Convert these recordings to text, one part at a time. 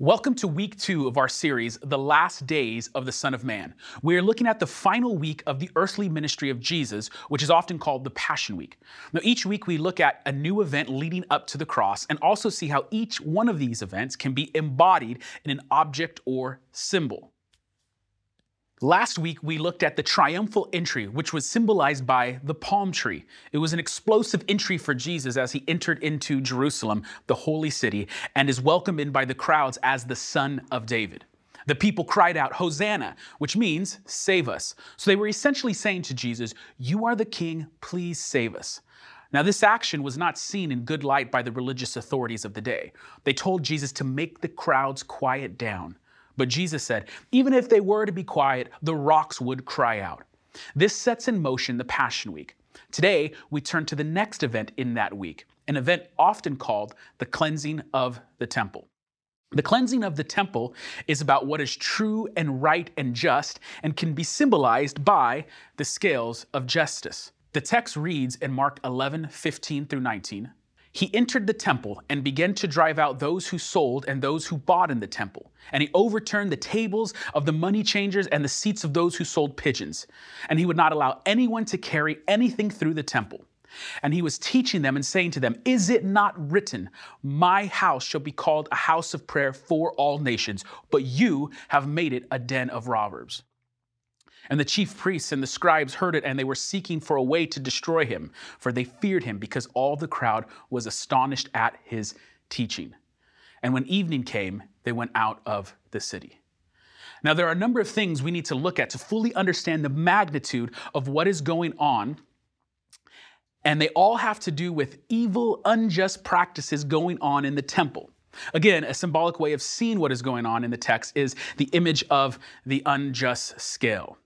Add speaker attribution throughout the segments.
Speaker 1: Welcome to week two of our series, The Last Days of the Son of Man. We are looking at the final week of the earthly ministry of Jesus, which is often called the Passion Week. Now, each week we look at a new event leading up to the cross and also see how each one of these events can be embodied in an object or symbol. Last week, we looked at the triumphal entry, which was symbolized by the palm tree. It was an explosive entry for Jesus as he entered into Jerusalem, the holy city, and is welcomed in by the crowds as the Son of David. The people cried out, Hosanna, which means save us. So they were essentially saying to Jesus, You are the king, please save us. Now, this action was not seen in good light by the religious authorities of the day. They told Jesus to make the crowds quiet down. But Jesus said, even if they were to be quiet, the rocks would cry out. This sets in motion the Passion Week. Today, we turn to the next event in that week, an event often called the cleansing of the temple. The cleansing of the temple is about what is true and right and just and can be symbolized by the scales of justice. The text reads in Mark 11, 15 through 19. He entered the temple and began to drive out those who sold and those who bought in the temple. And he overturned the tables of the money changers and the seats of those who sold pigeons. And he would not allow anyone to carry anything through the temple. And he was teaching them and saying to them, Is it not written, My house shall be called a house of prayer for all nations, but you have made it a den of robbers? And the chief priests and the scribes heard it, and they were seeking for a way to destroy him, for they feared him, because all the crowd was astonished at his teaching. And when evening came, they went out of the city. Now, there are a number of things we need to look at to fully understand the magnitude of what is going on. And they all have to do with evil, unjust practices going on in the temple. Again, a symbolic way of seeing what is going on in the text is the image of the unjust scale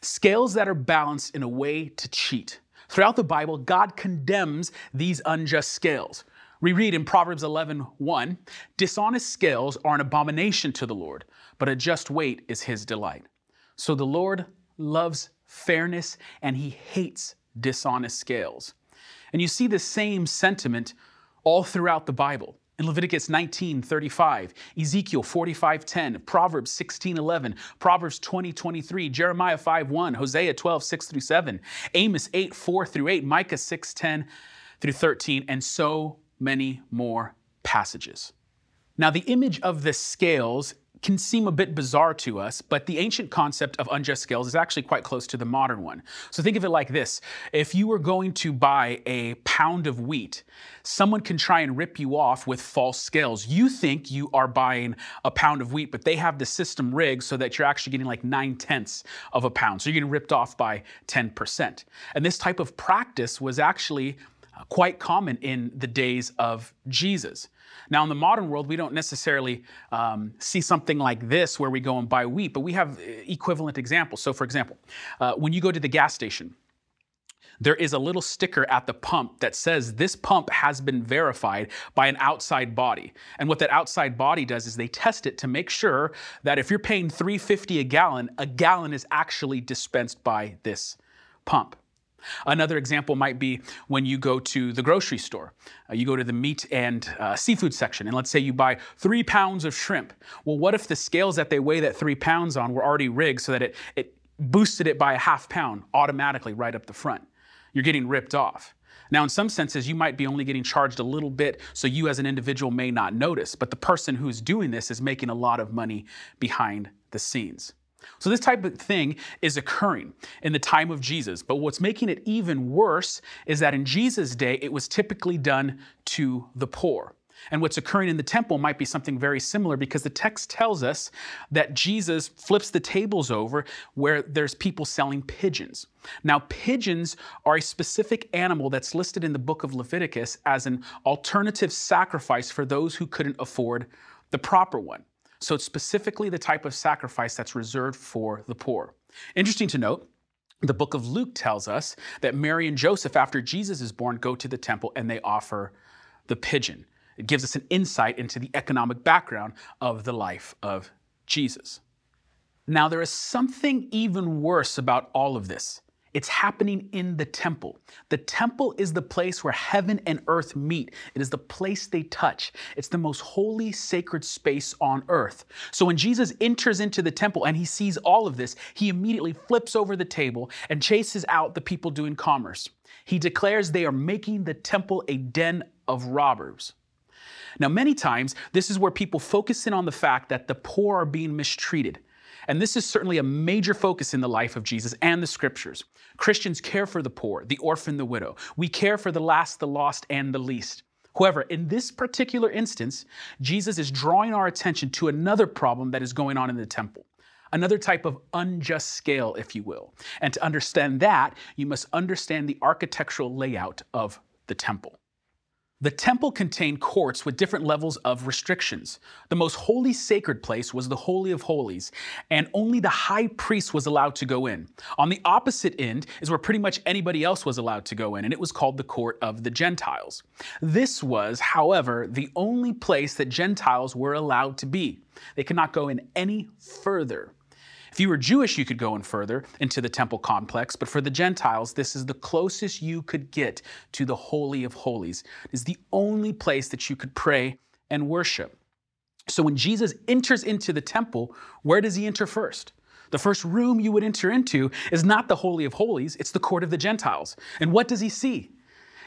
Speaker 1: scales that are balanced in a way to cheat. Throughout the Bible, God condemns these unjust scales. We read in Proverbs 11, 1, dishonest scales are an abomination to the Lord, but a just weight is his delight. So the Lord loves fairness and he hates dishonest scales. And you see the same sentiment all throughout the Bible in Leviticus 19:35, Ezekiel 45:10, Proverbs 16, 11, Proverbs 20, Jeremiah 5:1, Hosea 12:6 through 7, Amos 8:4 through 8, Micah 6:10 through 13, and so many more passages. Now, the image of the scales can seem a bit bizarre to us, but the ancient concept of unjust scales is actually quite close to the modern one. So think of it like this if you were going to buy a pound of wheat, someone can try and rip you off with false scales. You think you are buying a pound of wheat, but they have the system rigged so that you're actually getting like nine tenths of a pound. So you're getting ripped off by 10%. And this type of practice was actually quite common in the days of Jesus. Now, in the modern world, we don't necessarily um, see something like this where we go and buy wheat, but we have uh, equivalent examples. So, for example, uh, when you go to the gas station, there is a little sticker at the pump that says this pump has been verified by an outside body. And what that outside body does is they test it to make sure that if you're paying 350 a gallon, a gallon is actually dispensed by this pump. Another example might be when you go to the grocery store. Uh, you go to the meat and uh, seafood section, and let's say you buy three pounds of shrimp. Well, what if the scales that they weigh that three pounds on were already rigged so that it, it boosted it by a half pound automatically right up the front? You're getting ripped off. Now, in some senses, you might be only getting charged a little bit, so you as an individual may not notice, but the person who's doing this is making a lot of money behind the scenes. So, this type of thing is occurring in the time of Jesus. But what's making it even worse is that in Jesus' day, it was typically done to the poor. And what's occurring in the temple might be something very similar because the text tells us that Jesus flips the tables over where there's people selling pigeons. Now, pigeons are a specific animal that's listed in the book of Leviticus as an alternative sacrifice for those who couldn't afford the proper one. So it's specifically the type of sacrifice that's reserved for the poor. Interesting to note, the book of Luke tells us that Mary and Joseph, after Jesus is born, go to the temple and they offer the pigeon. It gives us an insight into the economic background of the life of Jesus. Now, there is something even worse about all of this. It's happening in the temple. The temple is the place where heaven and earth meet. It is the place they touch. It's the most holy, sacred space on earth. So when Jesus enters into the temple and he sees all of this, he immediately flips over the table and chases out the people doing commerce. He declares they are making the temple a den of robbers. Now, many times, this is where people focus in on the fact that the poor are being mistreated. And this is certainly a major focus in the life of Jesus and the scriptures. Christians care for the poor, the orphan, the widow. We care for the last, the lost, and the least. However, in this particular instance, Jesus is drawing our attention to another problem that is going on in the temple. Another type of unjust scale, if you will. And to understand that, you must understand the architectural layout of the temple. The temple contained courts with different levels of restrictions. The most holy sacred place was the Holy of Holies, and only the high priest was allowed to go in. On the opposite end is where pretty much anybody else was allowed to go in, and it was called the court of the Gentiles. This was, however, the only place that Gentiles were allowed to be. They could not go in any further. If you were Jewish, you could go in further into the temple complex, but for the Gentiles, this is the closest you could get to the Holy of Holies. It is the only place that you could pray and worship. So when Jesus enters into the temple, where does he enter first? The first room you would enter into is not the Holy of Holies, it's the court of the Gentiles. And what does he see?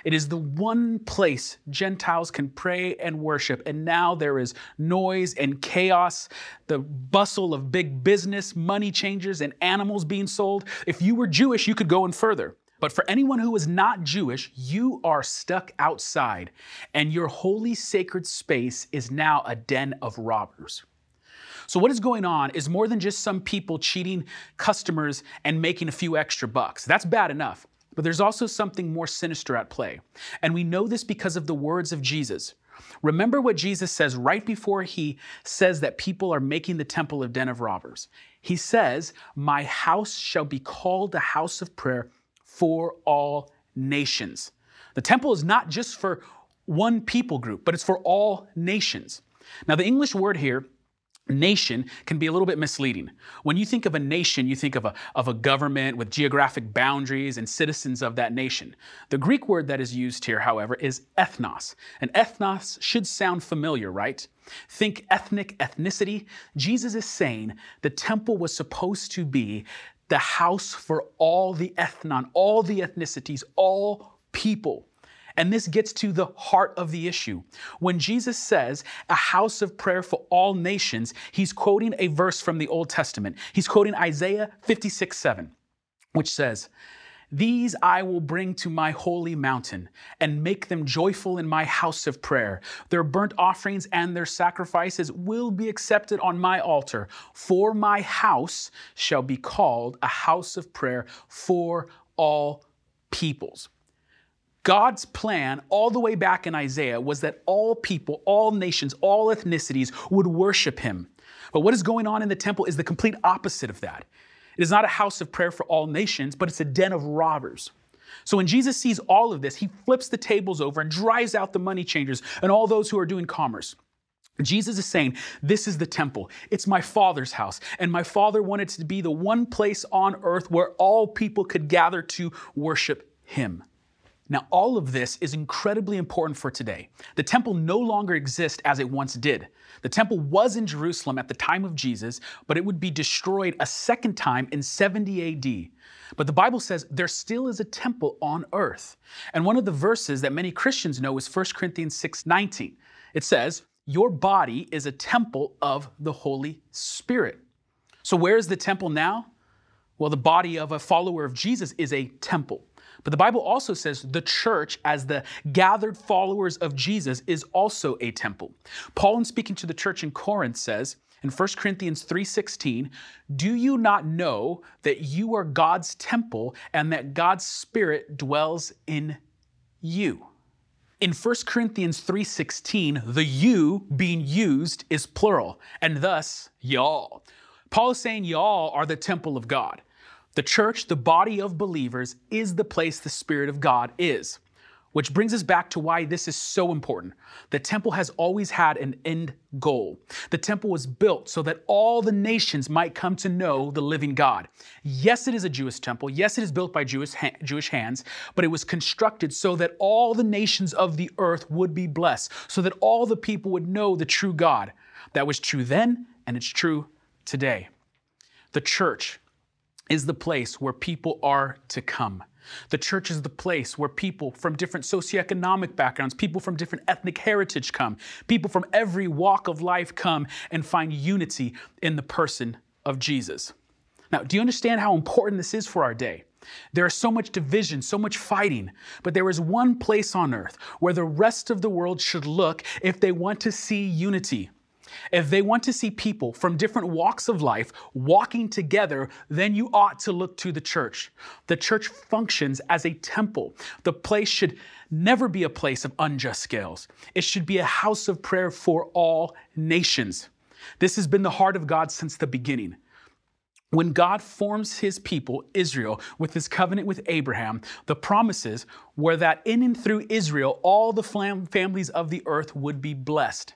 Speaker 1: It is the one place Gentiles can pray and worship. And now there is noise and chaos, the bustle of big business, money changers, and animals being sold. If you were Jewish, you could go in further. But for anyone who is not Jewish, you are stuck outside, and your holy sacred space is now a den of robbers. So, what is going on is more than just some people cheating customers and making a few extra bucks. That's bad enough. But there's also something more sinister at play. And we know this because of the words of Jesus. Remember what Jesus says right before he says that people are making the temple a den of robbers. He says, My house shall be called a house of prayer for all nations. The temple is not just for one people group, but it's for all nations. Now, the English word here nation can be a little bit misleading. When you think of a nation, you think of a, of a government with geographic boundaries and citizens of that nation. The Greek word that is used here, however, is ethnos. And ethnos should sound familiar, right? Think ethnic ethnicity. Jesus is saying the temple was supposed to be the house for all the ethnon, all the ethnicities, all people. And this gets to the heart of the issue. When Jesus says a house of prayer for all nations, he's quoting a verse from the Old Testament. He's quoting Isaiah 56 7, which says, these I will bring to my holy mountain and make them joyful in my house of prayer. Their burnt offerings and their sacrifices will be accepted on my altar. For my house shall be called a house of prayer for all peoples. God's plan, all the way back in Isaiah, was that all people, all nations, all ethnicities would worship him. But what is going on in the temple is the complete opposite of that. It is not a house of prayer for all nations, but it's a den of robbers. So when Jesus sees all of this, he flips the tables over and drives out the money changers and all those who are doing commerce. Jesus is saying, This is the temple. It's my Father's house. And my Father wanted to be the one place on earth where all people could gather to worship him. Now, all of this is incredibly important for today. The temple no longer exists as it once did. The temple was in Jerusalem at the time of Jesus, but it would be destroyed a second time in 70 AD. But the Bible says there still is a temple on earth. And one of the verses that many Christians know is 1 Corinthians 6:19. It says, "Your body is a temple of the Holy Spirit." So where is the temple now? Well, the body of a follower of Jesus is a temple. But the Bible also says the church, as the gathered followers of Jesus, is also a temple. Paul, in speaking to the church in Corinth, says in 1 Corinthians 3:16, "Do you not know that you are God's temple and that God's Spirit dwells in you?" In 1 Corinthians 3:16, the you being used is plural, and thus y'all. Paul is saying y'all are the temple of God. The church, the body of believers, is the place the Spirit of God is. Which brings us back to why this is so important. The temple has always had an end goal. The temple was built so that all the nations might come to know the living God. Yes, it is a Jewish temple. Yes, it is built by Jewish, ha- Jewish hands, but it was constructed so that all the nations of the earth would be blessed, so that all the people would know the true God. That was true then, and it's true today. The church is the place where people are to come. The church is the place where people from different socioeconomic backgrounds, people from different ethnic heritage come, people from every walk of life come and find unity in the person of Jesus. Now, do you understand how important this is for our day? There is so much division, so much fighting, but there is one place on earth where the rest of the world should look if they want to see unity. If they want to see people from different walks of life walking together, then you ought to look to the church. The church functions as a temple. The place should never be a place of unjust scales, it should be a house of prayer for all nations. This has been the heart of God since the beginning. When God forms his people, Israel, with his covenant with Abraham, the promises were that in and through Israel, all the families of the earth would be blessed.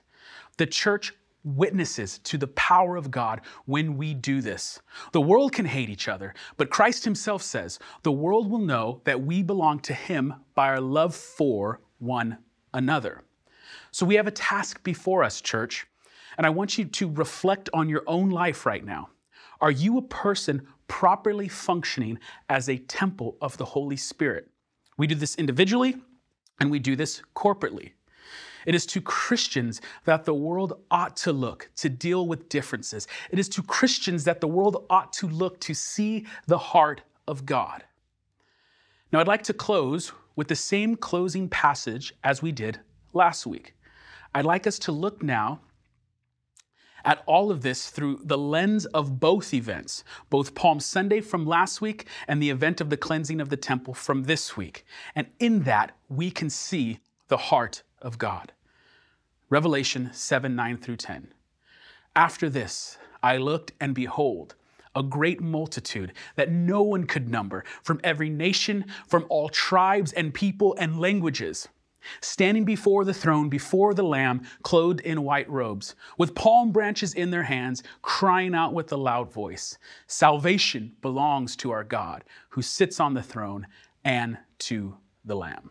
Speaker 1: The church witnesses to the power of God when we do this. The world can hate each other, but Christ Himself says the world will know that we belong to Him by our love for one another. So we have a task before us, church, and I want you to reflect on your own life right now. Are you a person properly functioning as a temple of the Holy Spirit? We do this individually and we do this corporately. It is to Christians that the world ought to look to deal with differences. It is to Christians that the world ought to look to see the heart of God. Now, I'd like to close with the same closing passage as we did last week. I'd like us to look now at all of this through the lens of both events, both Palm Sunday from last week and the event of the cleansing of the temple from this week. And in that, we can see the heart of God. Revelation 7 9 through 10. After this, I looked, and behold, a great multitude that no one could number from every nation, from all tribes and people and languages, standing before the throne, before the Lamb, clothed in white robes, with palm branches in their hands, crying out with a loud voice Salvation belongs to our God, who sits on the throne, and to the Lamb.